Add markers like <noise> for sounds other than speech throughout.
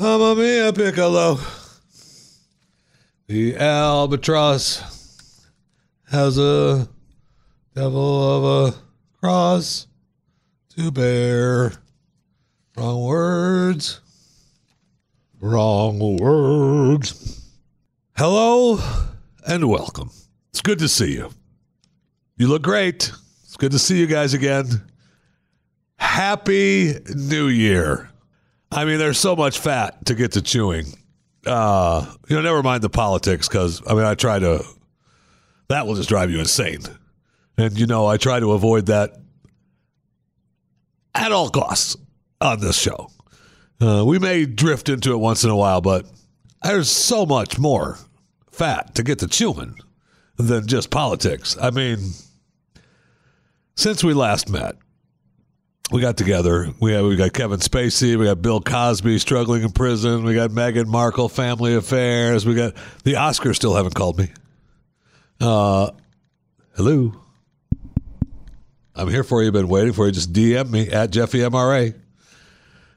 Mamma mia, Piccolo. The albatross has a devil of a cross to bear. Wrong words. Wrong words. Hello and welcome. It's good to see you. You look great. It's good to see you guys again. Happy New Year. I mean, there's so much fat to get to chewing. Uh, you know, never mind the politics because, I mean, I try to, that will just drive you insane. And, you know, I try to avoid that at all costs on this show. Uh, we may drift into it once in a while, but there's so much more fat to get to chewing than just politics. I mean, since we last met, we got together. We have, we got Kevin Spacey, we got Bill Cosby struggling in prison, we got Meghan Markle family affairs, we got the Oscars still haven't called me. Uh, hello. I'm here for you. Been waiting for you. Just DM me at Jeffy MRA.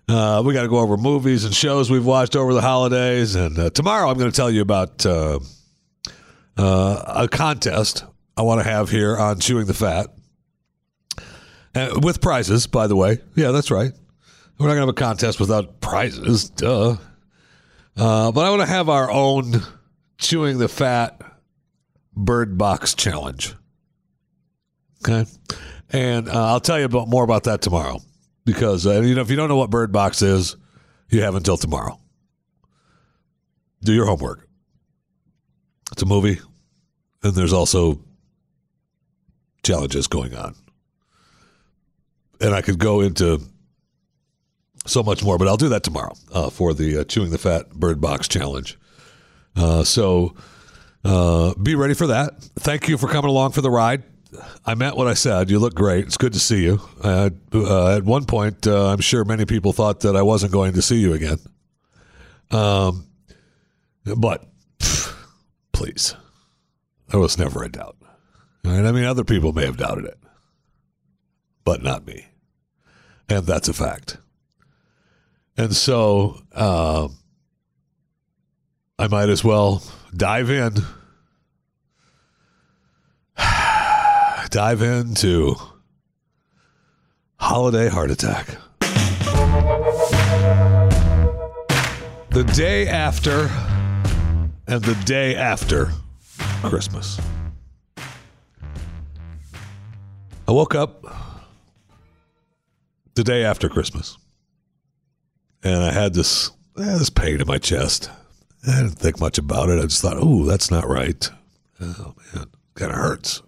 Uh, we got to go over movies and shows we've watched over the holidays, and uh, tomorrow I'm going to tell you about uh, uh, a contest I want to have here on chewing the fat. Uh, with prizes, by the way. Yeah, that's right. We're not going to have a contest without prizes. Duh. Uh, but I want to have our own chewing the fat bird box challenge. Okay. And uh, I'll tell you about more about that tomorrow because uh, you know if you don't know what bird box is, you have until tomorrow. Do your homework. It's a movie, and there's also challenges going on and I could go into so much more, but I'll do that tomorrow uh, for the uh, Chewing the Fat Bird Box Challenge. Uh, so uh, be ready for that. Thank you for coming along for the ride. I meant what I said. You look great. It's good to see you. Uh, at one point, uh, I'm sure many people thought that I wasn't going to see you again. Um, but <sighs> please, there was never a doubt. All right? I mean, other people may have doubted it, but not me and that's a fact. And so uh, I might as well dive in, <sighs> dive into holiday heart attack. The day after, and the day after Christmas. I woke up the day after Christmas, and I had this eh, this pain in my chest. I didn't think much about it. I just thought, "Oh, that's not right." Oh man, kind of hurts.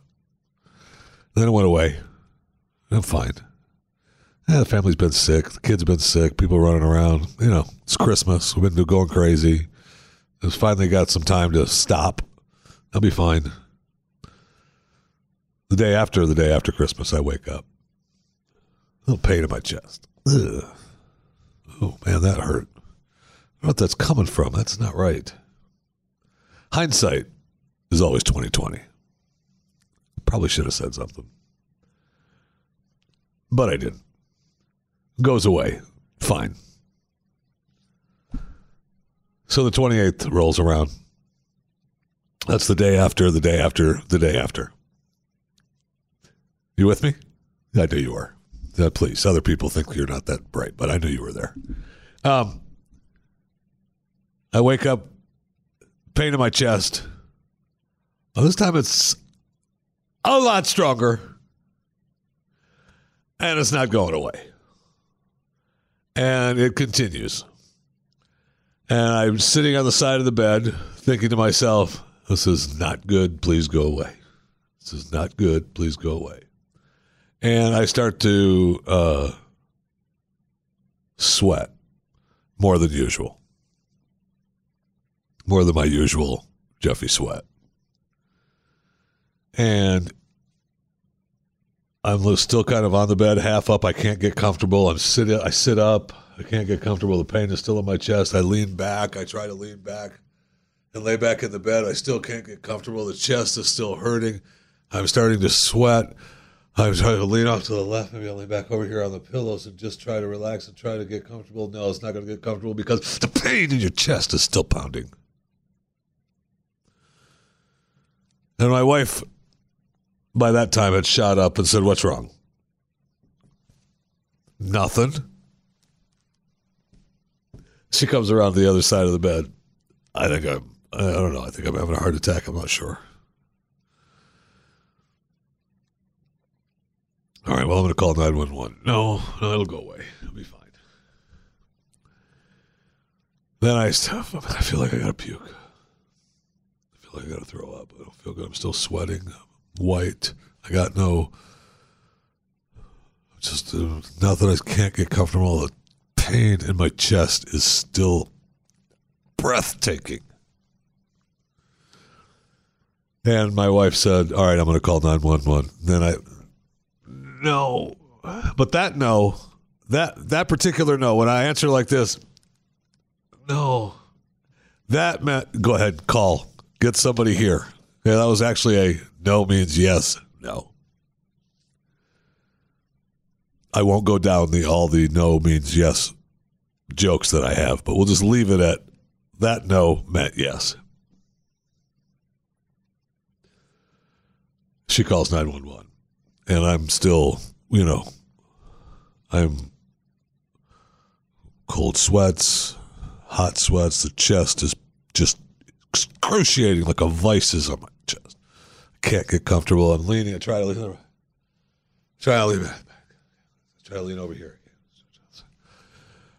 then it went away. I'm fine. Yeah, the family's been sick. The kids have been sick. People running around. You know, it's Christmas. We've been going crazy. Just finally got some time to stop. I'll be fine. The day after the day after Christmas, I wake up. A little pain in my chest. Ugh. Oh man, that hurt. I don't know what that's coming from. That's not right. Hindsight is always twenty twenty. Probably should have said something, but I didn't. Goes away. Fine. So the twenty eighth rolls around. That's the day after the day after the day after. You with me? I knew you were. Uh, please, other people think you're not that bright, but I knew you were there. Um, I wake up, pain in my chest. Well, this time it's a lot stronger, and it's not going away. And it continues. And I'm sitting on the side of the bed thinking to myself, this is not good. Please go away. This is not good. Please go away and I start to uh, sweat more than usual, more than my usual Jeffy sweat, and I'm still kind of on the bed, half up. I can't get comfortable. I'm sit. I sit up. I can't get comfortable. The pain is still in my chest. I lean back. I try to lean back and lay back in the bed. I still can't get comfortable. The chest is still hurting. I'm starting to sweat I was trying to lean off to the left. Maybe I'll lean back over here on the pillows and just try to relax and try to get comfortable. No, it's not going to get comfortable because the pain in your chest is still pounding. And my wife, by that time, had shot up and said, What's wrong? Nothing. She comes around to the other side of the bed. I think I'm, I don't know. I think I'm having a heart attack. I'm not sure. All right, well, I'm going to call 911. No, no, it'll go away. It'll be fine. Then I, I feel like I got to puke. I feel like I got to throw up. I don't feel good. I'm still sweating. I'm white. I got no, just uh, nothing. I can't get comfortable. The pain in my chest is still breathtaking. And my wife said, All right, I'm going to call 911. Then I, no, but that no, that that particular no, when I answer like this, no, that meant go ahead, call, get somebody here. Yeah, that was actually a no means yes, no. I won't go down the all the no means yes jokes that I have, but we'll just leave it at that no meant yes. She calls 911 and I'm still, you know, I'm cold sweats, hot sweats. The chest is just excruciating, like a vice is on my chest. I can't get comfortable. I'm leaning. I try to lean. Try to lean back. Try to lean over here.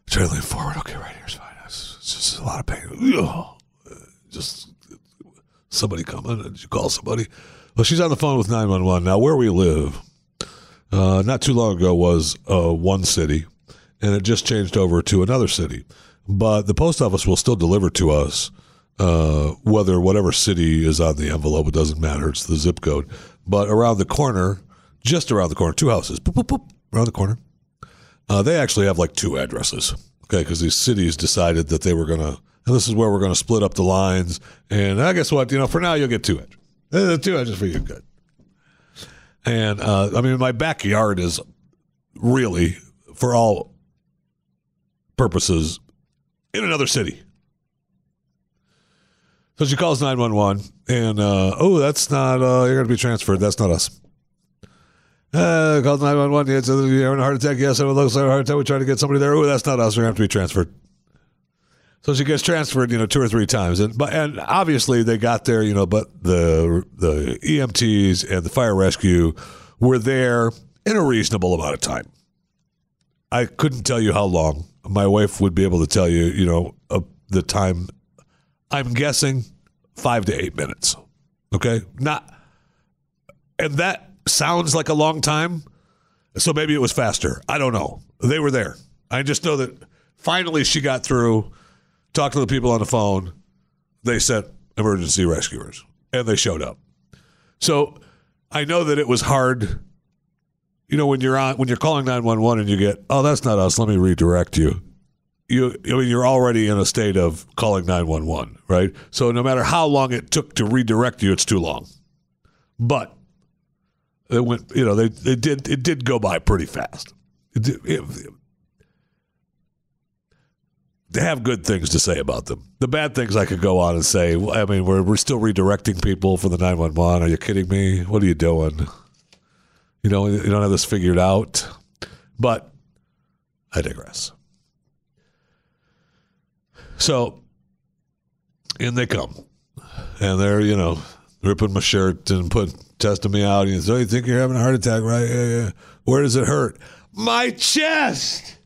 Try to lean forward. Okay, right here is fine. It's just a lot of pain. Just somebody coming. Did you call somebody? Well, she's on the phone with 911. Now, where we live, uh, not too long ago, was uh, one city, and it just changed over to another city. But the post office will still deliver to us, uh, whether whatever city is on the envelope, it doesn't matter. It's the zip code. But around the corner, just around the corner, two houses, boop, boop, boop, around the corner, uh, they actually have like two addresses. Okay, because these cities decided that they were going to, and this is where we're going to split up the lines. And I guess what, you know, for now, you'll get two addresses. Uh, two inches for you, good. And uh, I mean, my backyard is really, for all purposes, in another city. So she calls 911, and uh, oh, that's not, uh, you're going to be transferred. That's not us. Uh, called 911. Yeah, you're having a heart attack. Yes, it looks like a heart attack. We're trying to get somebody there. Oh, that's not us. We're going to have to be transferred. So she gets transferred, you know, two or three times, and but and obviously they got there, you know, but the the EMTs and the fire rescue were there in a reasonable amount of time. I couldn't tell you how long. My wife would be able to tell you, you know, uh, the time. I'm guessing five to eight minutes. Okay, not, and that sounds like a long time. So maybe it was faster. I don't know. They were there. I just know that finally she got through talked to the people on the phone. They sent emergency rescuers and they showed up. So I know that it was hard. You know, when you're on when you're calling 911 and you get, "Oh, that's not us. Let me redirect you." You I mean you're already in a state of calling 911, right? So no matter how long it took to redirect you, it's too long. But it went, you know, they, they did it did go by pretty fast. It, it, have good things to say about them. The bad things I could go on and say, I mean, we're, we're still redirecting people for the 911. Are you kidding me? What are you doing? You know, you don't have this figured out. But I digress. So, in they come. And they're, you know, ripping my shirt and put testing me out. And so oh, you think you're having a heart attack, right? Yeah, yeah. Where does it hurt? My chest.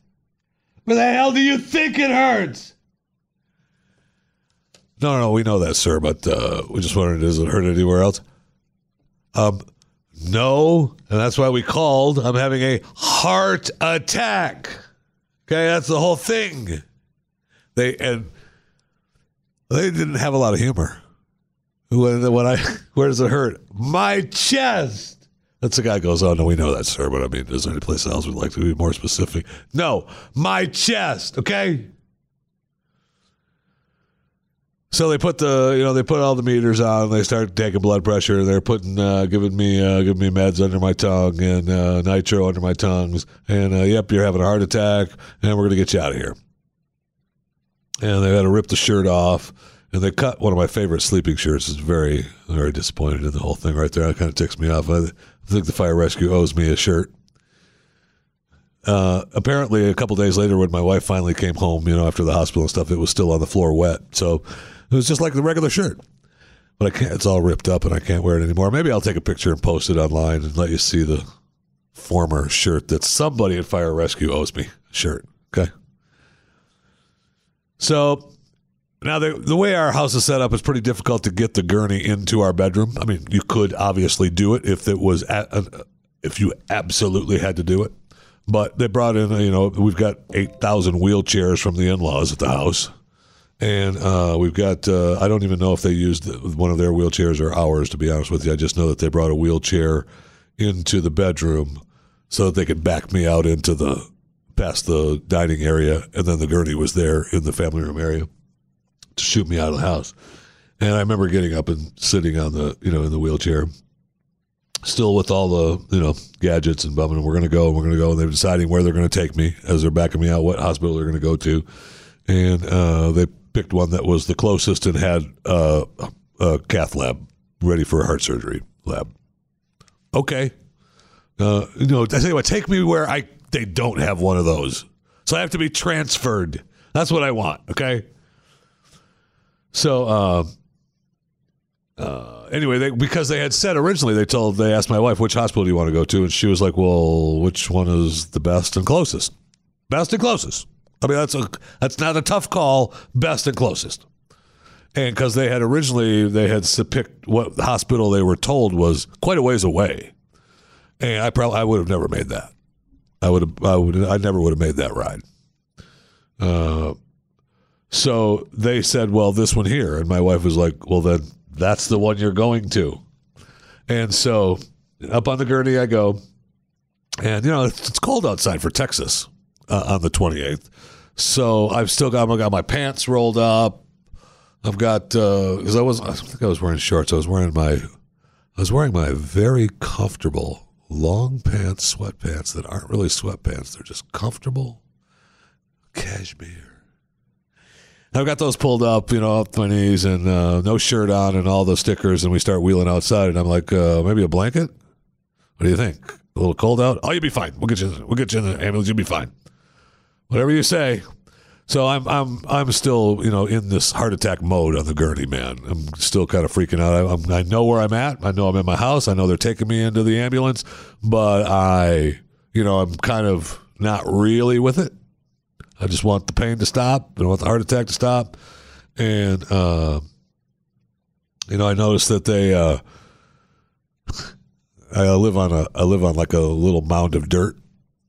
Where the hell do you think it hurts? No, no, we know that, sir, but uh, we just wondered, does it hurt anywhere else? Um, no, and that's why we called. I'm having a heart attack. Okay, that's the whole thing. They and they didn't have a lot of humor. When, when I, <laughs> where does it hurt? My chest. That's the guy goes, Oh, no, we know that, sir. But I mean, is there any place else we'd like to be more specific? No, my chest, okay? So they put the you know they put all the meters on. They start taking blood pressure. They're putting uh, giving me uh, giving me meds under my tongue and uh, nitro under my tongues. And uh, yep, you're having a heart attack, and we're gonna get you out of here. And they had to rip the shirt off, and they cut one of my favorite sleeping shirts. Is very very disappointed in the whole thing right there. It kind of ticks me off. I think the fire rescue owes me a shirt. Uh, apparently, a couple days later, when my wife finally came home, you know, after the hospital and stuff, it was still on the floor wet. So it was just like the regular shirt. But I can't, it's all ripped up and I can't wear it anymore. Maybe I'll take a picture and post it online and let you see the former shirt that somebody at Fire Rescue owes me. Shirt. Okay. So now the the way our house is set up, it's pretty difficult to get the gurney into our bedroom. I mean, you could obviously do it if it was at, if you absolutely had to do it. But they brought in, you know, we've got eight thousand wheelchairs from the in laws at the house and uh, we've got, uh, I don't even know if they used one of their wheelchairs or ours, to be honest with you. I just know that they brought a wheelchair into the bedroom so that they could back me out into the, past the dining area. And then the gurney was there in the family room area to shoot me out of the house. And I remember getting up and sitting on the, you know, in the wheelchair, still with all the, you know, gadgets and bumming. And we're going to go, and we're going to go. And they're deciding where they're going to take me as they're backing me out, what hospital they're going to go to. And uh, they picked one that was the closest and had uh, a cath lab ready for a heart surgery lab. Okay. Uh, you know, I you what, take me where I they don't have one of those. So I have to be transferred. That's what I want. Okay. So, uh, uh, anyway, they, because they had said originally, they told they asked my wife which hospital do you want to go to, and she was like, "Well, which one is the best and closest? Best and closest." I mean, that's a that's not a tough call. Best and closest, and because they had originally they had picked what hospital they were told was quite a ways away, and I probably I would have never made that. I would have I would I never would have made that ride. Uh, so they said, well, this one here, and my wife was like, well, then that's the one you're going to, and so up on the gurney I go, and you know it's cold outside for Texas uh, on the 28th. So I've still got, I've got my pants rolled up. I've got because uh, I was I think I was wearing shorts. I was wearing my I was wearing my very comfortable long pants, sweatpants that aren't really sweatpants. They're just comfortable cashmere. I've got those pulled up, you know, up my knees and uh, no shirt on and all the stickers. And we start wheeling outside, and I'm like, uh, maybe a blanket. What do you think? A little cold out? Oh, you'll be fine. We'll get you. We'll get you in the ambulance. You'll be fine whatever you say. So I'm I'm I'm still you know in this heart attack mode on the gurney, man. I'm still kind of freaking out. I, I'm, I know where I'm at. I know I'm in my house. I know they're taking me into the ambulance, but I you know I'm kind of not really with it. I just want the pain to stop. I want the heart attack to stop, and uh, you know I noticed that they. Uh, I live on a I live on like a little mound of dirt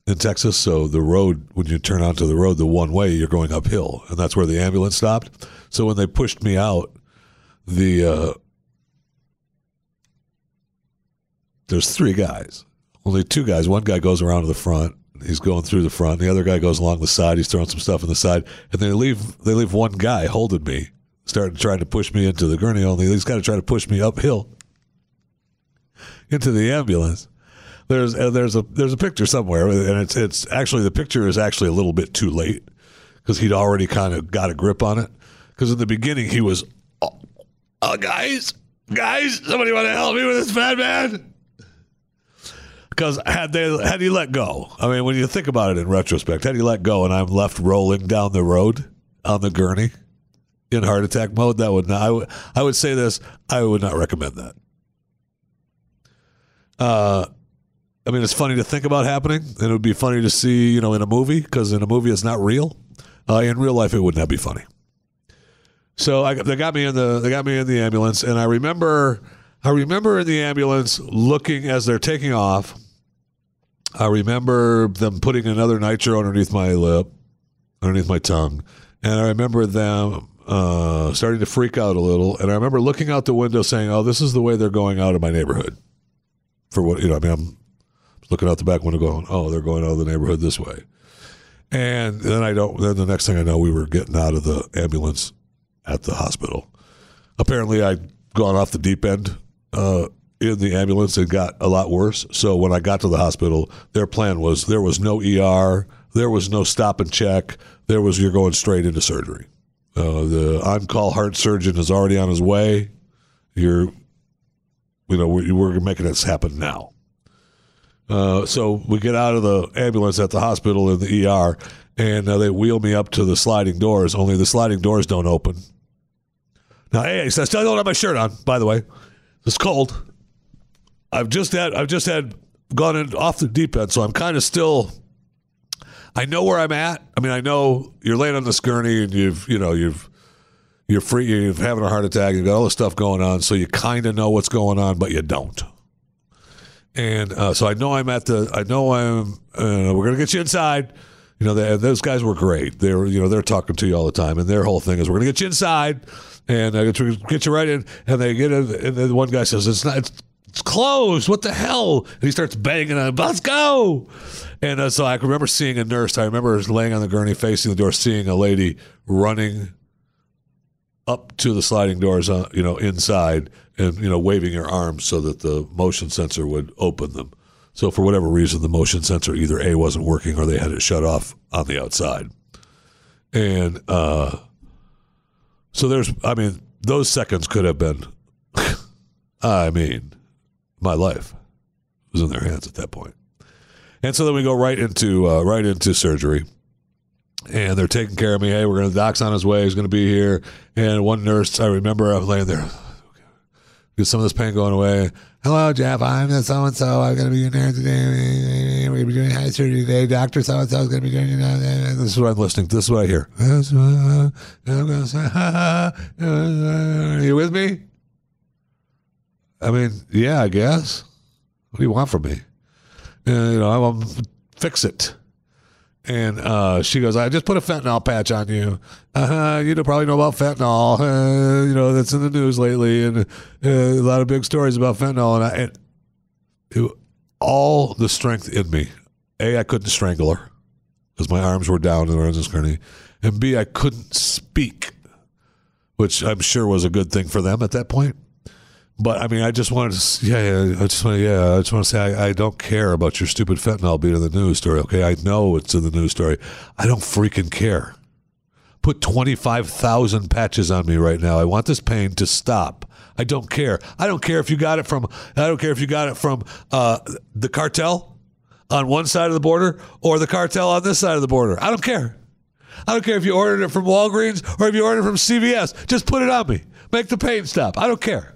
in Texas. So the road, when you turn onto the road, the one way, you're going uphill, and that's where the ambulance stopped. So when they pushed me out, the uh, there's three guys, only two guys. One guy goes around to the front. He's going through the front. The other guy goes along the side. He's throwing some stuff in the side, and they leave. They leave one guy holding me, starting trying to push me into the gurney. Only he's got to try to push me uphill into the ambulance there's uh, there's a there's a picture somewhere, and it's it's actually the picture is actually a little bit too late because he'd already kind of got a grip on it. Because in the beginning he was, oh, oh, guys, guys, somebody want to help me with this fat man? Because had they had he let go, I mean, when you think about it in retrospect, had he let go and I'm left rolling down the road on the gurney in heart attack mode, that would not. I would I would say this. I would not recommend that. Uh, I mean, it's funny to think about happening, and it would be funny to see, you know, in a movie because in a movie it's not real. Uh, in real life, it would not be funny. So I, they got me in the they got me in the ambulance, and I remember I remember in the ambulance looking as they're taking off. I remember them putting another nitro underneath my lip, underneath my tongue, and I remember them uh, starting to freak out a little. And I remember looking out the window, saying, "Oh, this is the way they're going out of my neighborhood." For what you know, I mean, I'm looking out the back window going, oh, they're going out of the neighborhood this way. And then I don't, then the next thing I know, we were getting out of the ambulance at the hospital. Apparently, I'd gone off the deep end uh, in the ambulance it got a lot worse. So when I got to the hospital, their plan was there was no ER, there was no stop and check, there was you're going straight into surgery. Uh, the on-call heart surgeon is already on his way. You're, you know, we're, we're making this happen now. Uh, so we get out of the ambulance at the hospital in the ER, and uh, they wheel me up to the sliding doors. Only the sliding doors don't open. Now, hey, I still don't have my shirt on. By the way, it's cold. I've just had I've just had gone in off the deep end, so I'm kind of still. I know where I'm at. I mean, I know you're laying on this gurney and you've you know you've you're free you're having a heart attack. You've got all this stuff going on, so you kind of know what's going on, but you don't. And uh, so I know I'm at the. I know I'm. Uh, we're gonna get you inside. You know, they, those guys were great. They were, you know, they're talking to you all the time, and their whole thing is, we're gonna get you inside, and uh, get you right in. And they get in, and then one guy says, "It's not. It's, it's closed. What the hell?" And he starts banging on. Let's go. And uh, so I remember seeing a nurse. I remember laying on the gurney, facing the door, seeing a lady running up to the sliding doors, uh, you know, inside, and you know, waving her arms so that the motion sensor would open them. So for whatever reason, the motion sensor either a wasn't working or they had it shut off on the outside. And uh, so there's, I mean, those seconds could have been, <laughs> I mean, my life was in their hands at that point. And so then we go right into uh, right into surgery and they're taking care of me. Hey, we're to doc's on his way. He's to be here. And one nurse, I remember I was laying there, some of this pain going away. Hello, Jeff. I'm the so and so. I'm going to be in there today. We're going to be doing high surgery today. Doctor so and so is going to be doing. Know, this is what I'm listening. This is what I hear. Are <laughs> you with me? I mean, yeah, I guess. What do you want from me? You know, I want fix it. And uh, she goes, I just put a fentanyl patch on you. Uh, you know, probably know about fentanyl. Uh, you know, that's in the news lately, and uh, a lot of big stories about fentanyl. And, I, and it, all the strength in me. A, I couldn't strangle her because my arms were down and I was just gurney. And B, I couldn't speak, which I'm sure was a good thing for them at that point. But I mean, I just wanted to, yeah, yeah I just want yeah, I just want to say, I, I, don't care about your stupid fentanyl being in the news story. Okay, I know it's in the news story. I don't freaking care. Put twenty five thousand patches on me right now. I want this pain to stop. I don't care. I don't care if you got it from. I don't care if you got it from uh, the cartel on one side of the border or the cartel on this side of the border. I don't care. I don't care if you ordered it from Walgreens or if you ordered it from CVS. Just put it on me. Make the pain stop. I don't care.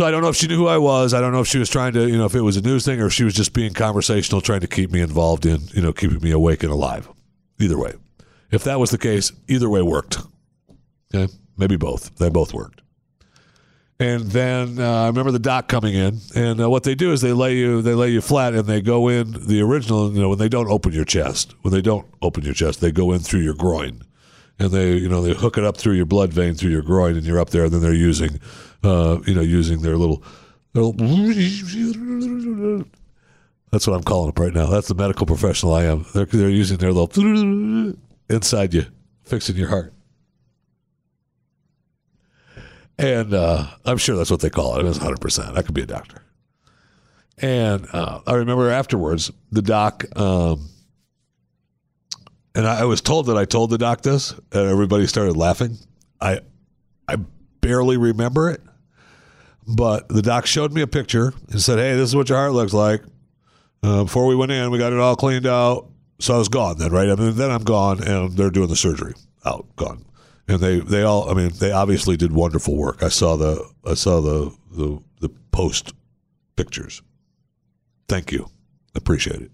So I don't know if she knew who I was. I don't know if she was trying to, you know, if it was a news thing or if she was just being conversational, trying to keep me involved in, you know, keeping me awake and alive. Either way. If that was the case, either way worked. Okay. Maybe both. They both worked. And then uh, I remember the doc coming in, and uh, what they do is they lay you they lay you flat, and they go in the original. You know, when they don't open your chest, when they don't open your chest, they go in through your groin, and they you know they hook it up through your blood vein through your groin, and you're up there. And then they're using uh, you know, using their little, little that's what I'm calling them right now. That's the medical professional I am. They're, they're using their little inside you, fixing your heart. And uh, I'm sure that's what they call it. It's 100%. I could be a doctor. And uh, I remember afterwards, the doc, um, and I, was told that I told the doc this, and everybody started laughing. I, I barely remember it. But the doc showed me a picture and said, "Hey, this is what your heart looks like." Uh, before we went in, we got it all cleaned out. So I was gone then, right? I mean, then I'm gone, and they're doing the surgery. Out, gone, and they they all. I mean, they obviously did wonderful work. I saw the I saw the the, the post pictures. Thank you, appreciate it.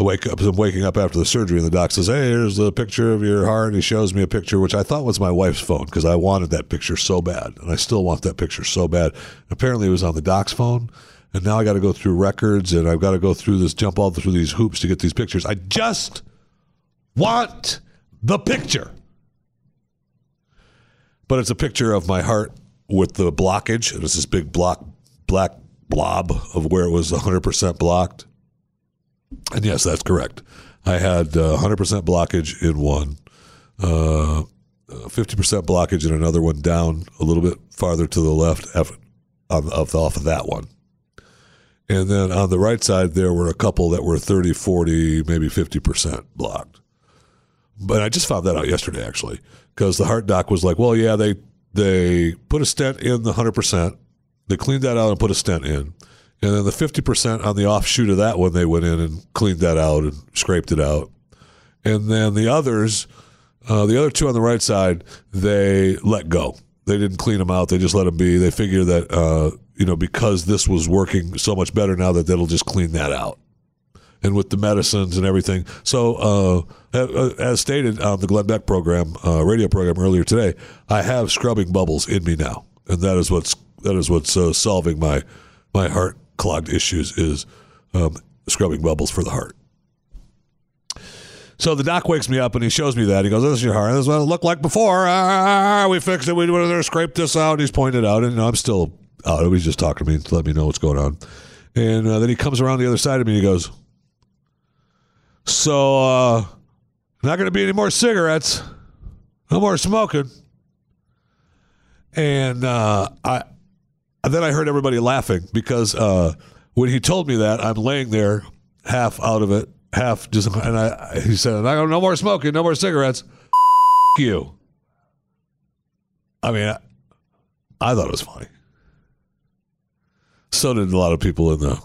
I wake up. I'm waking up after the surgery, and the doc says, "Hey, here's the picture of your heart." And he shows me a picture, which I thought was my wife's phone because I wanted that picture so bad, and I still want that picture so bad. Apparently, it was on the doc's phone, and now I got to go through records, and I've got to go through this, jump all through these hoops to get these pictures. I just want the picture, but it's a picture of my heart with the blockage, and it's this big block, black blob of where it was 100% blocked and yes, that's correct. I had uh, 100% blockage in one, uh, 50% blockage in another one down a little bit farther to the left of, of, off of that one. And then on the right side, there were a couple that were 30, 40, maybe 50% blocked. But I just found that out yesterday, actually, because the heart doc was like, well, yeah, they, they put a stent in the 100%. They cleaned that out and put a stent in. And then the 50% on the offshoot of that one, they went in and cleaned that out and scraped it out. And then the others, uh, the other two on the right side, they let go. They didn't clean them out. They just let them be. They figure that, uh, you know, because this was working so much better now that they'll just clean that out. And with the medicines and everything. So, uh, as stated on the Glenn Beck program, uh, radio program earlier today, I have scrubbing bubbles in me now. And that is what's, that is what's uh, solving my, my heart clogged issues is um, scrubbing bubbles for the heart. So the doc wakes me up and he shows me that. He goes, "This is your heart. This is what it looked like before. Ah, we fixed it. We went there, scraped this out." And he's pointed out, and you know, I'm still out. He's just talking to me to let me know what's going on. And uh, then he comes around the other side of me and he goes, "So, uh, not going to be any more cigarettes, no more smoking." And uh, I and then I heard everybody laughing because uh, when he told me that, I'm laying there half out of it, half just, and I, he said, "I no more smoking, no more cigarettes." you. I mean, I, I, thought it was funny. So did a lot of people in the,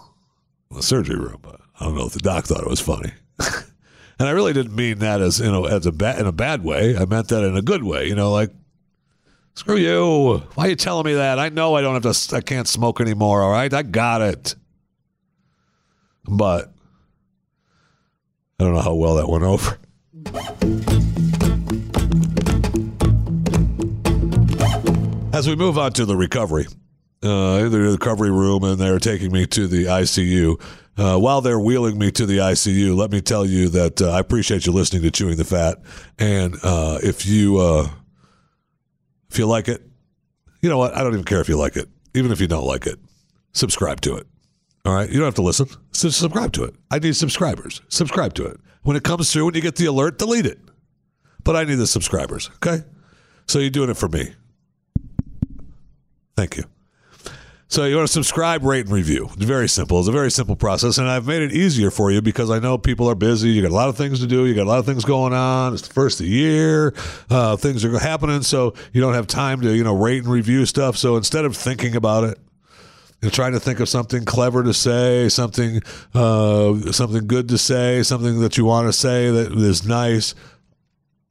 the surgery room, but I don't know if the doc thought it was funny. <laughs> and I really didn't mean that as you know as a bad in a bad way. I meant that in a good way. You know, like Screw you. Why are you telling me that? I know I don't have to, I can't smoke anymore, all right? I got it. But I don't know how well that went over. As we move on to the recovery, uh, in the recovery room, and they're taking me to the ICU. Uh, while they're wheeling me to the ICU, let me tell you that uh, I appreciate you listening to Chewing the Fat. And uh, if you uh, if you like it, you know what? I don't even care if you like it. Even if you don't like it, subscribe to it. All right. You don't have to listen. Just subscribe to it. I need subscribers. Subscribe to it. When it comes through, when you get the alert, delete it. But I need the subscribers. Okay. So you're doing it for me. Thank you. So you want to subscribe, rate, and review. It's very simple. It's a very simple process, and I've made it easier for you because I know people are busy. You got a lot of things to do. You got a lot of things going on. It's the first of the year. Uh, things are happening, so you don't have time to you know rate and review stuff. So instead of thinking about it, you're trying to think of something clever to say, something uh, something good to say, something that you want to say that is nice.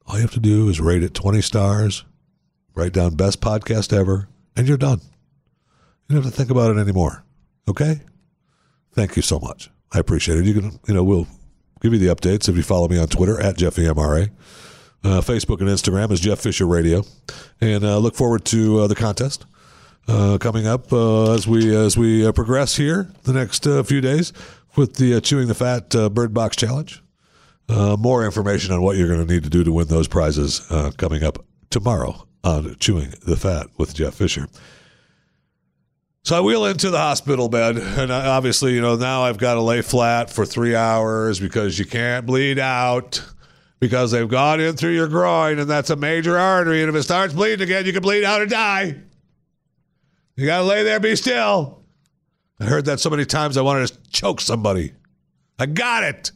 All you have to do is rate it 20 stars, write down best podcast ever, and you're done. You don't have to think about it anymore. Okay? Thank you so much. I appreciate it. You can, you know, we'll give you the updates if you follow me on Twitter at JeffyMRA. Uh, Facebook and Instagram is Jeff Fisher Radio, and uh, look forward to uh, the contest uh, coming up uh, as we as we uh, progress here the next few days with the Chewing the Fat Bird Box Challenge. more information on what you're going to need to do to win those prizes coming up tomorrow on Chewing the Fat with Jeff Fisher. So I wheel into the hospital bed, and obviously, you know, now I've got to lay flat for three hours because you can't bleed out because they've gone in through your groin, and that's a major artery. And if it starts bleeding again, you can bleed out or die. You got to lay there, be still. I heard that so many times I wanted to choke somebody. I got it.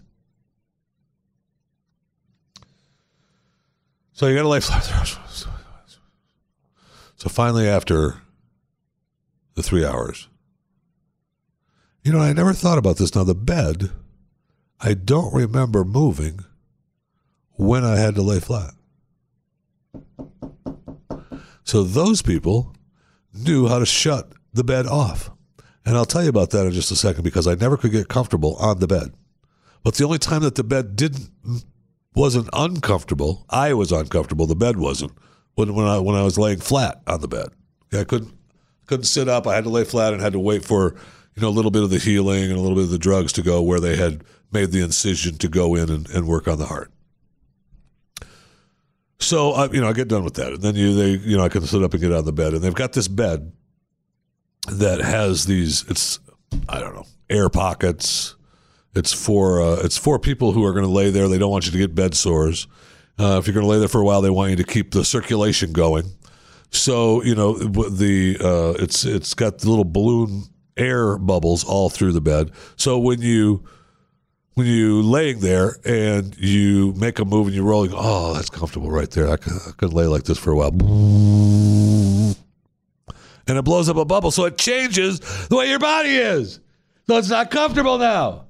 So you got to lay flat. So finally, after the three hours. You know, I never thought about this. Now, the bed, I don't remember moving when I had to lay flat. So those people knew how to shut the bed off. And I'll tell you about that in just a second because I never could get comfortable on the bed. But the only time that the bed didn't wasn't uncomfortable, I was uncomfortable, the bed wasn't, when, when I when I was laying flat on the bed. I couldn't couldn't sit up. I had to lay flat and had to wait for you know a little bit of the healing and a little bit of the drugs to go where they had made the incision to go in and, and work on the heart. So uh, you know I get done with that, and then you they you know I can sit up and get out of the bed, and they've got this bed that has these it's I don't know air pockets It's for uh, it's for people who are going to lay there. They don't want you to get bed sores. Uh, if you're going to lay there for a while, they want you to keep the circulation going. So you know the uh, it's it's got the little balloon air bubbles all through the bed. So when you when you laying there and you make a move and you roll, you go, oh, that's comfortable right there. I could, I could lay like this for a while. And it blows up a bubble. So it changes the way your body is. So it's not comfortable now.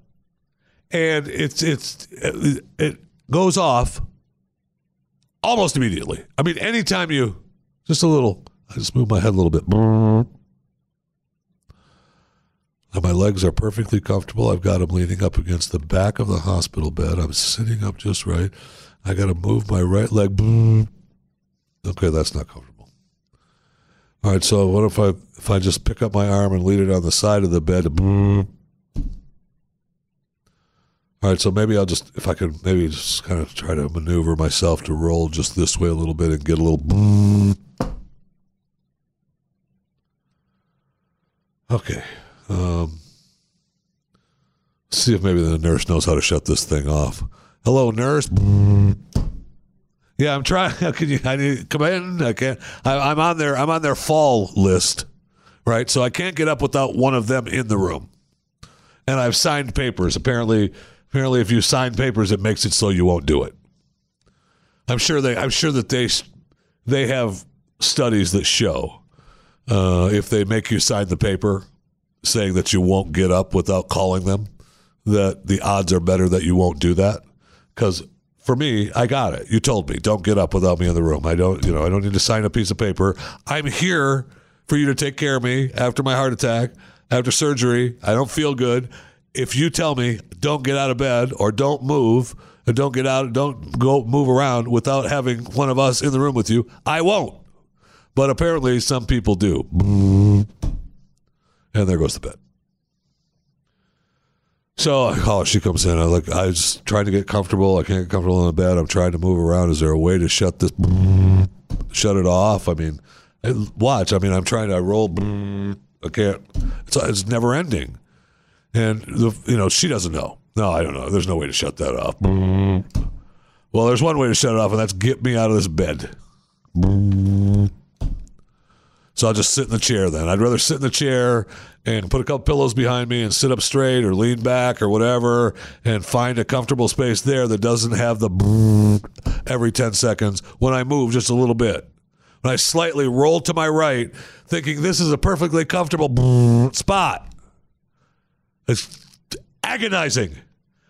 And it's, it's, it goes off almost immediately. I mean, anytime you, just a little, I just move my head a little bit. And my legs are perfectly comfortable. I've got them leaning up against the back of the hospital bed. I'm sitting up just right. I got to move my right leg. Okay, that's not comfortable. All right, so what if I if I just pick up my arm and lean it on the side of the bed? All right, so maybe I'll just if I can maybe just kind of try to maneuver myself to roll just this way a little bit and get a little. Okay. Um, see if maybe the nurse knows how to shut this thing off. Hello, nurse. Yeah, I'm trying. <laughs> Can you? I need come in. I can't. I, am on their. I'm on their fall list, right? So I can't get up without one of them in the room. And I've signed papers. Apparently, apparently, if you sign papers, it makes it so you won't do it. I'm sure they. I'm sure that they. They have studies that show uh, if they make you sign the paper saying that you won't get up without calling them, that the odds are better that you won't do that. Because for me, I got it. You told me, don't get up without me in the room. I don't, you know, I don't need to sign a piece of paper. I'm here for you to take care of me after my heart attack, after surgery. I don't feel good. If you tell me don't get out of bed or don't move, or don't get out, don't go move around without having one of us in the room with you, I won't. But apparently, some people do. And there goes the bed. So I call her. She comes in. I look. I was trying to get comfortable. I can't get comfortable in the bed. I'm trying to move around. Is there a way to shut this? Shut it off. I mean, watch. I mean, I'm trying to roll. I can't. It's, it's never ending. And the you know she doesn't know. No, I don't know. There's no way to shut that off. Well, there's one way to shut it off, and that's get me out of this bed. So I'll just sit in the chair then. I'd rather sit in the chair and put a couple pillows behind me and sit up straight or lean back or whatever and find a comfortable space there that doesn't have the every 10 seconds when I move just a little bit. When I slightly roll to my right, thinking this is a perfectly comfortable spot. It's agonizing.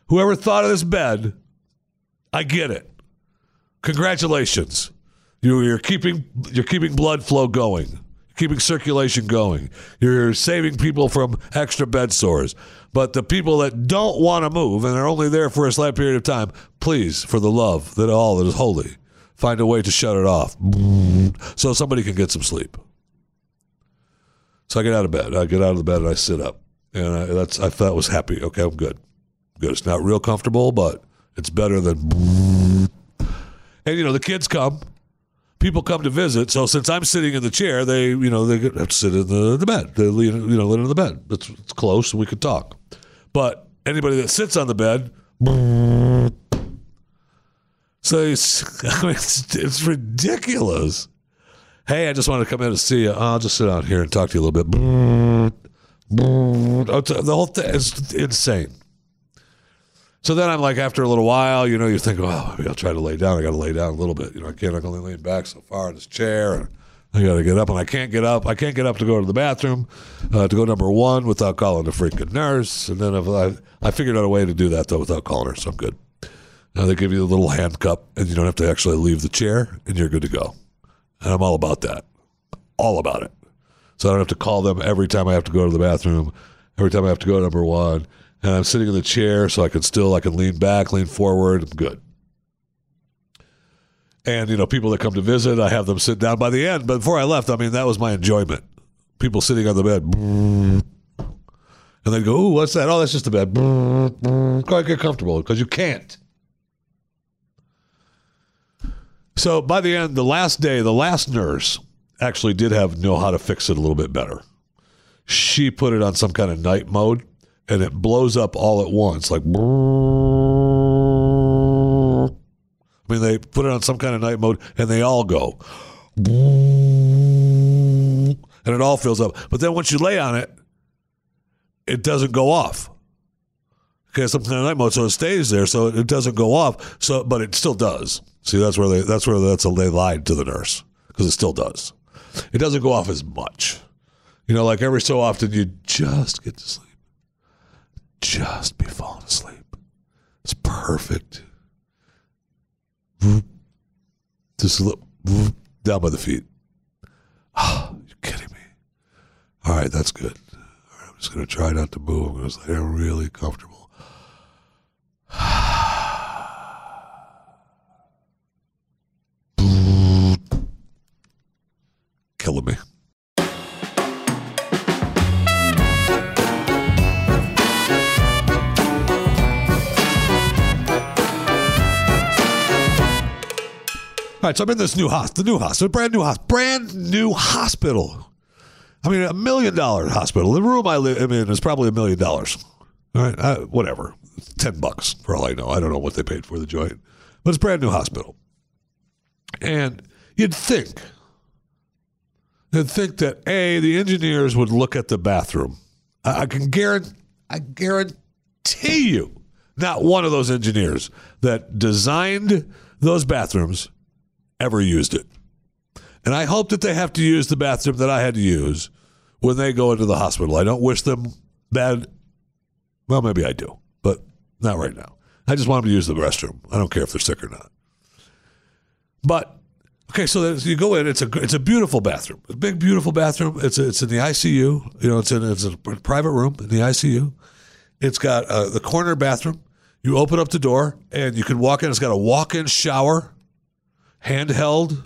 Whoever thought of this bed, I get it. Congratulations. You're keeping you're keeping blood flow going keeping circulation going. You're saving people from extra bed sores. But the people that don't want to move and are only there for a slight period of time, please, for the love that all that is holy, find a way to shut it off so somebody can get some sleep. So I get out of bed. I get out of the bed and I sit up, and I, that's I thought was happy. Okay, I'm good. Good. It's not real comfortable, but it's better than. And you know the kids come people come to visit. So since I'm sitting in the chair, they you know they have to sit in the, the bed. They you know lay in the bed. It's, it's close and we could talk. But anybody that sits on the bed, so it's, <laughs> I mean, it's, it's ridiculous. Hey, I just wanted to come in and see you. I'll just sit out here and talk to you a little bit. <laughs> The whole thing is insane. So then I'm like, after a little while, you know, you think, oh, maybe I'll try to lay down. I got to lay down a little bit. You know, I can't. I can only lean back so far in this chair, and I got to get up, and I can't get up. I can't get up to go to the bathroom, uh, to go number one without calling the freaking nurse. And then if I, I figured out a way to do that though without calling her, so I'm good. Now they give you a little hand cup, and you don't have to actually leave the chair, and you're good to go. And I'm all about that, all about it. So I don't have to call them every time I have to go to the bathroom, every time I have to go to number one and I'm sitting in the chair so I can still I can lean back, lean forward. I'm good. And you know, people that come to visit, I have them sit down by the end. But before I left, I mean, that was my enjoyment. People sitting on the bed, and they go, "Ooh, what's that? Oh, that's just a bed." Quite get comfortable because you can't. So by the end, the last day, the last nurse actually did have know how to fix it a little bit better. She put it on some kind of night mode and it blows up all at once, like. I mean, they put it on some kind of night mode, and they all go, and it all fills up. But then once you lay on it, it doesn't go off. Okay, some kind of night mode, so it stays there, so it doesn't go off. So, but it still does. See, that's where they that's where that's a, they lied to the nurse because it still does. It doesn't go off as much. You know, like every so often, you just get to sleep, just be falling asleep. It's perfect. Just look down by the feet. Oh, you're kidding me. All right, that's good. All right, I'm just going to try not to move. I'm going to lay really comfortable. <sighs> right, so I'm in this new hospital, the new hospital, brand new hospital, brand new hospital. I mean, a million dollar hospital. The room I live in is probably a million dollars. All right, uh, whatever, ten bucks for all I know. I don't know what they paid for the joint, but it's brand new hospital. And you'd think, you'd think that a the engineers would look at the bathroom. I, I can guarantee, I guarantee you, not one of those engineers that designed those bathrooms ever used it. And I hope that they have to use the bathroom that I had to use when they go into the hospital. I don't wish them bad. Well, maybe I do, but not right now. I just want them to use the restroom. I don't care if they're sick or not. But okay, so you go in. It's a it's a beautiful bathroom, a big beautiful bathroom. It's a, it's in the ICU. You know, it's in it's a private room in the ICU. It's got uh, the corner bathroom. You open up the door and you can walk in. It's got a walk-in shower handheld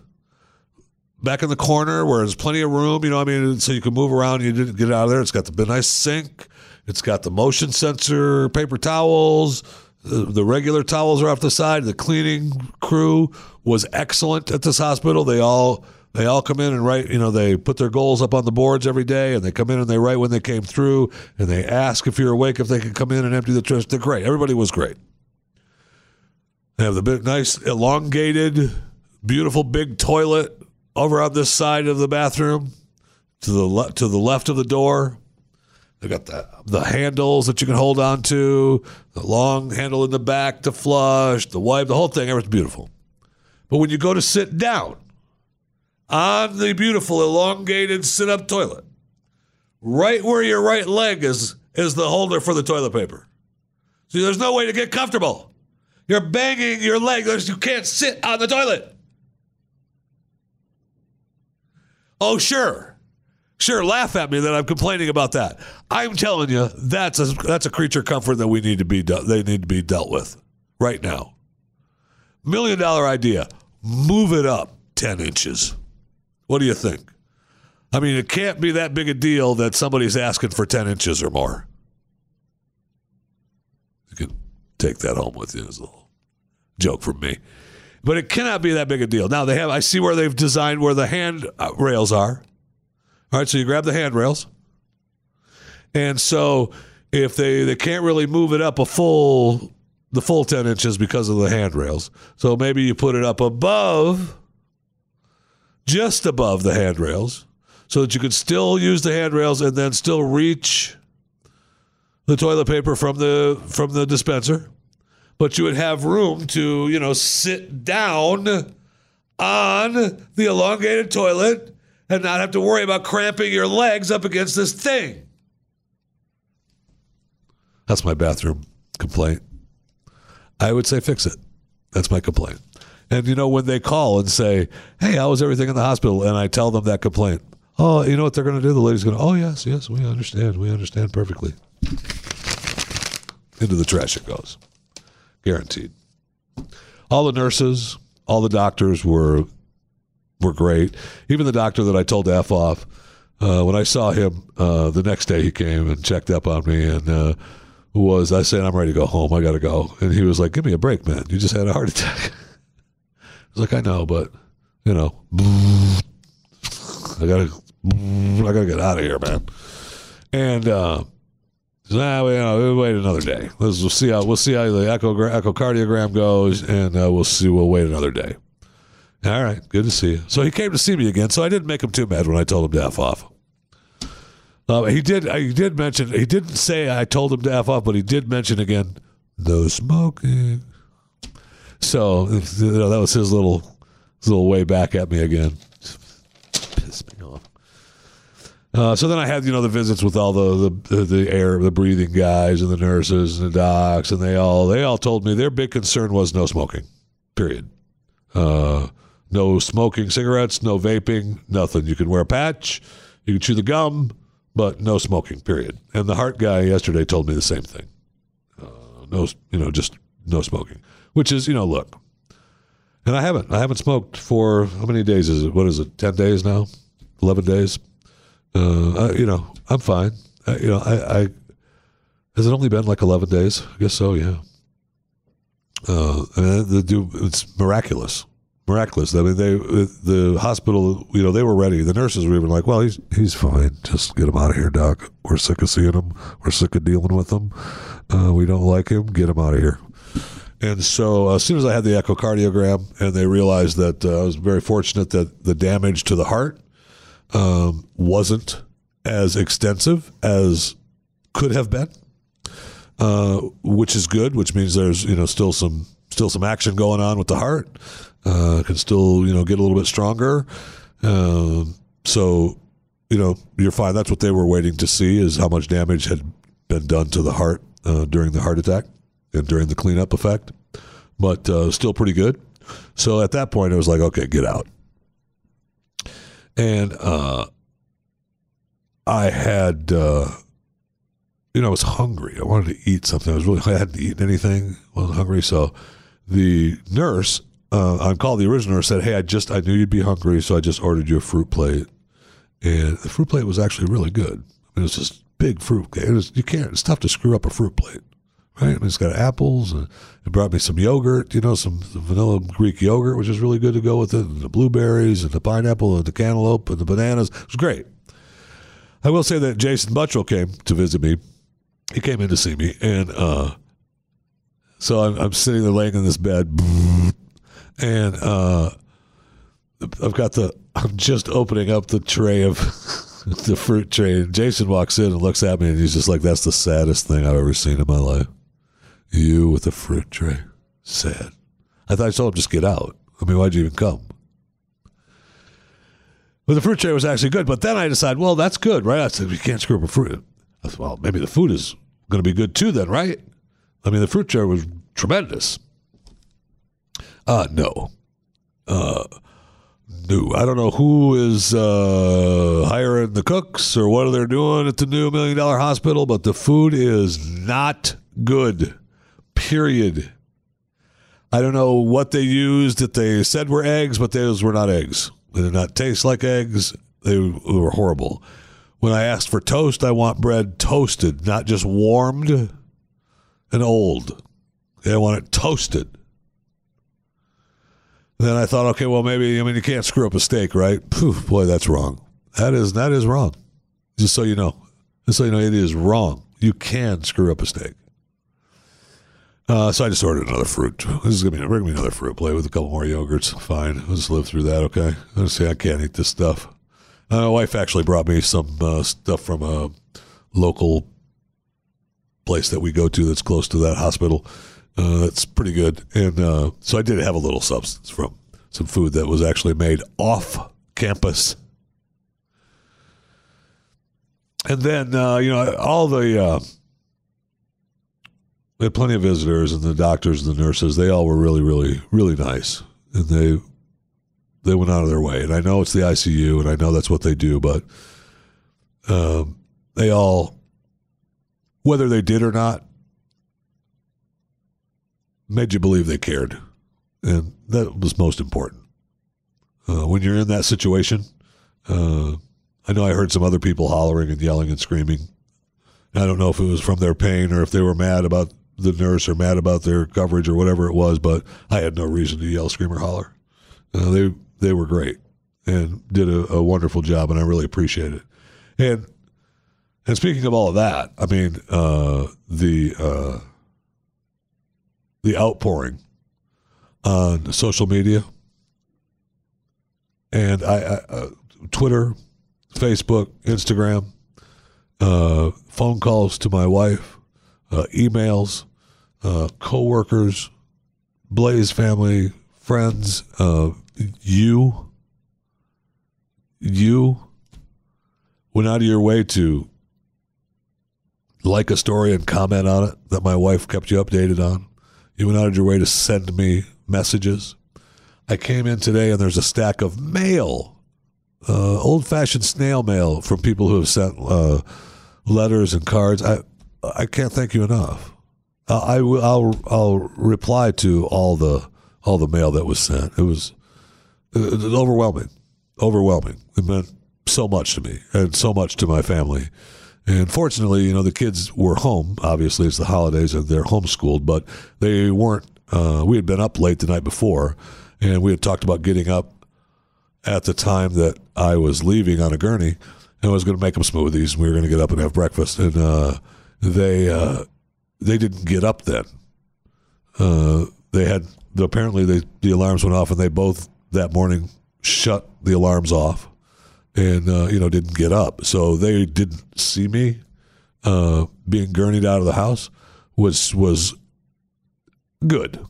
back in the corner where there's plenty of room, you know, I mean, so you can move around. You didn't get out of there. It's got the nice sink. It's got the motion sensor, paper towels. The, the regular towels are off the side. The cleaning crew was excellent at this hospital. They all they all come in and write. You know, they put their goals up on the boards every day, and they come in and they write when they came through, and they ask if you're awake if they can come in and empty the trash. They're great. Everybody was great. They have the big, nice elongated beautiful big toilet over on this side of the bathroom to the le- to the left of the door. They got the the handles that you can hold on to, the long handle in the back to flush, the wipe, the whole thing. Everything's beautiful. But when you go to sit down on the beautiful elongated sit up toilet, right where your right leg is is the holder for the toilet paper. See, there's no way to get comfortable. You're banging your leg. You can't sit on the toilet. Oh, sure. Sure, laugh at me that I'm complaining about that. I'm telling you, that's a that's a creature comfort that we need to be they need to be dealt with right now. Million dollar idea. Move it up 10 inches. What do you think? I mean, it can't be that big a deal that somebody's asking for 10 inches or more. You can take that home with you as a little joke from me but it cannot be that big a deal. Now they have. I see where they've designed where the hand uh, rails are. All right, so you grab the handrails, and so if they they can't really move it up a full the full ten inches because of the handrails, so maybe you put it up above, just above the handrails, so that you can still use the handrails and then still reach the toilet paper from the from the dispenser but you would have room to, you know, sit down on the elongated toilet and not have to worry about cramping your legs up against this thing. That's my bathroom complaint. I would say fix it. That's my complaint. And you know, when they call and say, Hey, how was everything in the hospital? And I tell them that complaint. Oh, you know what they're going to do? The lady's going to, Oh, yes, yes, we understand. We understand perfectly. Into the trash it goes guaranteed. All the nurses, all the doctors were were great. Even the doctor that I told to f off, uh, when I saw him uh, the next day, he came and checked up on me and uh, was I said I'm ready to go home. I got to go, and he was like, "Give me a break, man. You just had a heart attack." <laughs> I was like, "I know, but you know, <laughs> I gotta, <laughs> I gotta get out of here, man." And uh, Nah, we, know, we'll wait another day. Let's, we'll see how we'll see how the echo, echocardiogram goes, and uh, we'll see. We'll wait another day. All right, good to see you. So he came to see me again. So I didn't make him too mad when I told him to f off. Uh, he did. He did mention. He didn't say I told him to f off, but he did mention again no smoking. So you know, that was his little his little way back at me again. Piss me off. Uh, so then I had you know the visits with all the, the the air the breathing guys and the nurses and the docs and they all they all told me their big concern was no smoking, period. Uh, no smoking cigarettes, no vaping, nothing. You can wear a patch, you can chew the gum, but no smoking, period. And the heart guy yesterday told me the same thing. Uh, no, you know, just no smoking, which is you know look. And I haven't I haven't smoked for how many days is it? What is it? Ten days now? Eleven days? Uh, I, you know, I'm fine. I, you know, I, I has it only been like 11 days? I guess so. Yeah. Uh, mean, the dude, it's miraculous, miraculous. I mean, they the hospital, you know, they were ready. The nurses were even like, "Well, he's he's fine. Just get him out of here, doc. We're sick of seeing him. We're sick of dealing with him. Uh, we don't like him. Get him out of here." And so, as soon as I had the echocardiogram, and they realized that uh, I was very fortunate that the damage to the heart um, wasn't as extensive as could have been, uh, which is good. Which means there's you know still some still some action going on with the heart. Uh, can still you know get a little bit stronger. Um, so you know you're fine. That's what they were waiting to see is how much damage had been done to the heart uh, during the heart attack and during the cleanup effect, but uh, still pretty good. So at that point, it was like, okay, get out and uh, I had, uh, you know, I was hungry. I wanted to eat something. I was really, I hadn't eaten anything. Wasn't hungry. So the nurse uh, on call, the original nurse said, "Hey, I just, I knew you'd be hungry, so I just ordered you a fruit plate." And the fruit plate was actually really good. I mean, it was just big fruit. It was, you can't. It's tough to screw up a fruit plate right? It's got apples, and it brought me some yogurt, you know, some, vanilla Greek yogurt, which is really good to go with it, and the blueberries, and the pineapple, and the cantaloupe, and the bananas. It was great. I will say that Jason Buttrill came to visit me. He came in to see me, and uh, so I'm, I'm sitting there laying in this bed, and uh, I've got the, I'm just opening up the tray of. <laughs> the fruit tray. Jason walks in and looks at me, and he's just like, "That's the saddest thing I've ever seen in my life." You with a fruit tray. Sad. I thought I told him just get out. I mean, why'd you even come? But the fruit tray was actually good. But then I decided, well, that's good, right? I said, you can't screw up a fruit. I said, well, maybe the food is going to be good too, then, right? I mean, the fruit tray was tremendous. Uh, no. Uh, no. I don't know who is uh, hiring the cooks or what they're doing at the new million dollar hospital, but the food is not good period. I don't know what they used that they said were eggs, but those were not eggs. They did not taste like eggs. They were horrible. When I asked for toast, I want bread toasted, not just warmed and old. I want it toasted. Then I thought, okay, well, maybe I mean you can't screw up a steak, right? Poof, boy, that's wrong. That is that is wrong. Just so you know, just so you know, it is wrong. You can screw up a steak. Uh, so I just ordered another fruit. This is gonna be bring me another fruit plate with a couple more yogurts. Fine, let's live through that. Okay. let's see. I can't eat this stuff. Uh, my wife actually brought me some uh, stuff from a local place that we go to that's close to that hospital. Uh, that's pretty good, and uh, so I did have a little substance from some food that was actually made off campus. And then uh, you know all the we had plenty of visitors, and the doctors and the nurses, they all were really, really, really nice. And they they went out of their way. And I know it's the ICU, and I know that's what they do, but um, they all, whether they did or not, made you believe they cared. And that was most important. Uh, when you're in that situation, uh, I know I heard some other people hollering and yelling and screaming. I don't know if it was from their pain or if they were mad about the nurse or mad about their coverage or whatever it was, but I had no reason to yell, scream, or holler. Uh, they they were great and did a, a, wonderful job, and I really appreciate it. And And speaking of all of that, I mean uh, the uh, the outpouring on social media and I, I uh, Twitter, Facebook, Instagram, uh, phone calls to my wife, uh, emails, uh, coworkers, Blaze family, friends, uh, you, you went out of your way to like a story and comment on it that my wife kept you updated on. You went out of your way to send me messages. I came in today and there's a stack of mail, uh, old fashioned snail mail from people who have sent uh, letters and cards. I I can't thank you enough. I will I'll I'll reply to all the all the mail that was sent. It was, it was overwhelming, overwhelming. It meant so much to me and so much to my family. And fortunately, you know, the kids were home. Obviously, it's the holidays and they're homeschooled, but they weren't. Uh, we had been up late the night before, and we had talked about getting up at the time that I was leaving on a gurney, and I was going to make them smoothies. And we were going to get up and have breakfast, and uh, they uh, they didn't get up then. Uh, they had apparently they, the alarms went off, and they both that morning shut the alarms off, and uh, you know didn't get up. So they didn't see me uh, being gurneyed out of the house. Was was good.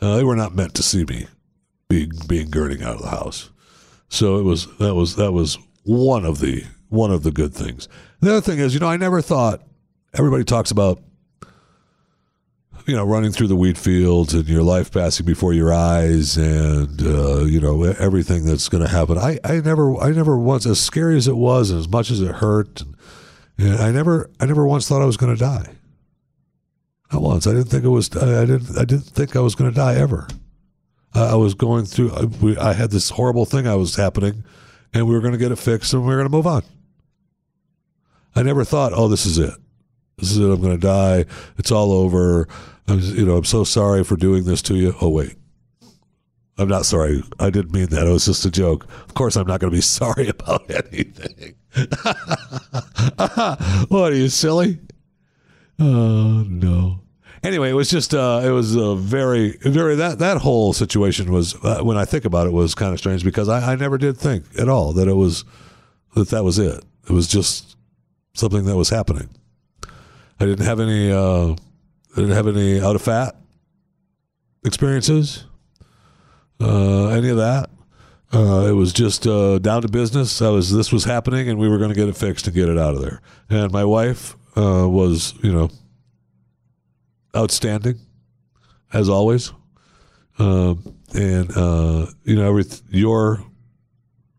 Uh, they were not meant to see me being being gurneyed out of the house. So it was that was that was one of the one of the good things. The other thing is, you know, I never thought everybody talks about you know running through the wheat fields and your life passing before your eyes and uh, you know everything that's going to happen. I, I never I never once as scary as it was and as much as it hurt. And, and I never I never once thought I was going to die. Not once. I didn't think it was. I didn't. I didn't think I was going to die ever. I was going through. I, we, I had this horrible thing I was happening, and we were going to get it fixed, and we were going to move on. I never thought, oh, this is it. This is it. I'm going to die. It's all over. I'm, you know, I'm so sorry for doing this to you. Oh wait, I'm not sorry. I didn't mean that. It was just a joke. Of course, I'm not going to be <laughs> sorry about anything. <laughs> what are you silly? Oh no. Anyway, it was just uh, it was a very very that that whole situation was uh, when I think about it was kind of strange because I, I never did think at all that it was that that was it. It was just something that was happening. I didn't have any uh, I didn't have any out of fat experiences, uh, any of that. Uh, it was just uh, down to business. I was this was happening, and we were going to get it fixed and get it out of there. And my wife uh, was, you know, outstanding as always. Um, and uh, you know, every your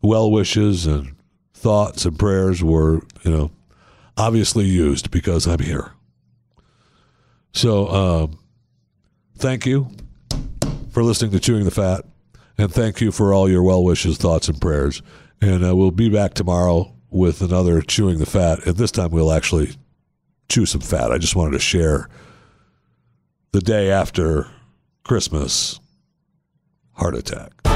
well wishes and thoughts and prayers were, you know, obviously used because I'm here. So, um, thank you for listening to Chewing the Fat, and thank you for all your well wishes, thoughts, and prayers. And uh, we'll be back tomorrow with another Chewing the Fat, and this time we'll actually chew some fat. I just wanted to share the day after Christmas heart attack.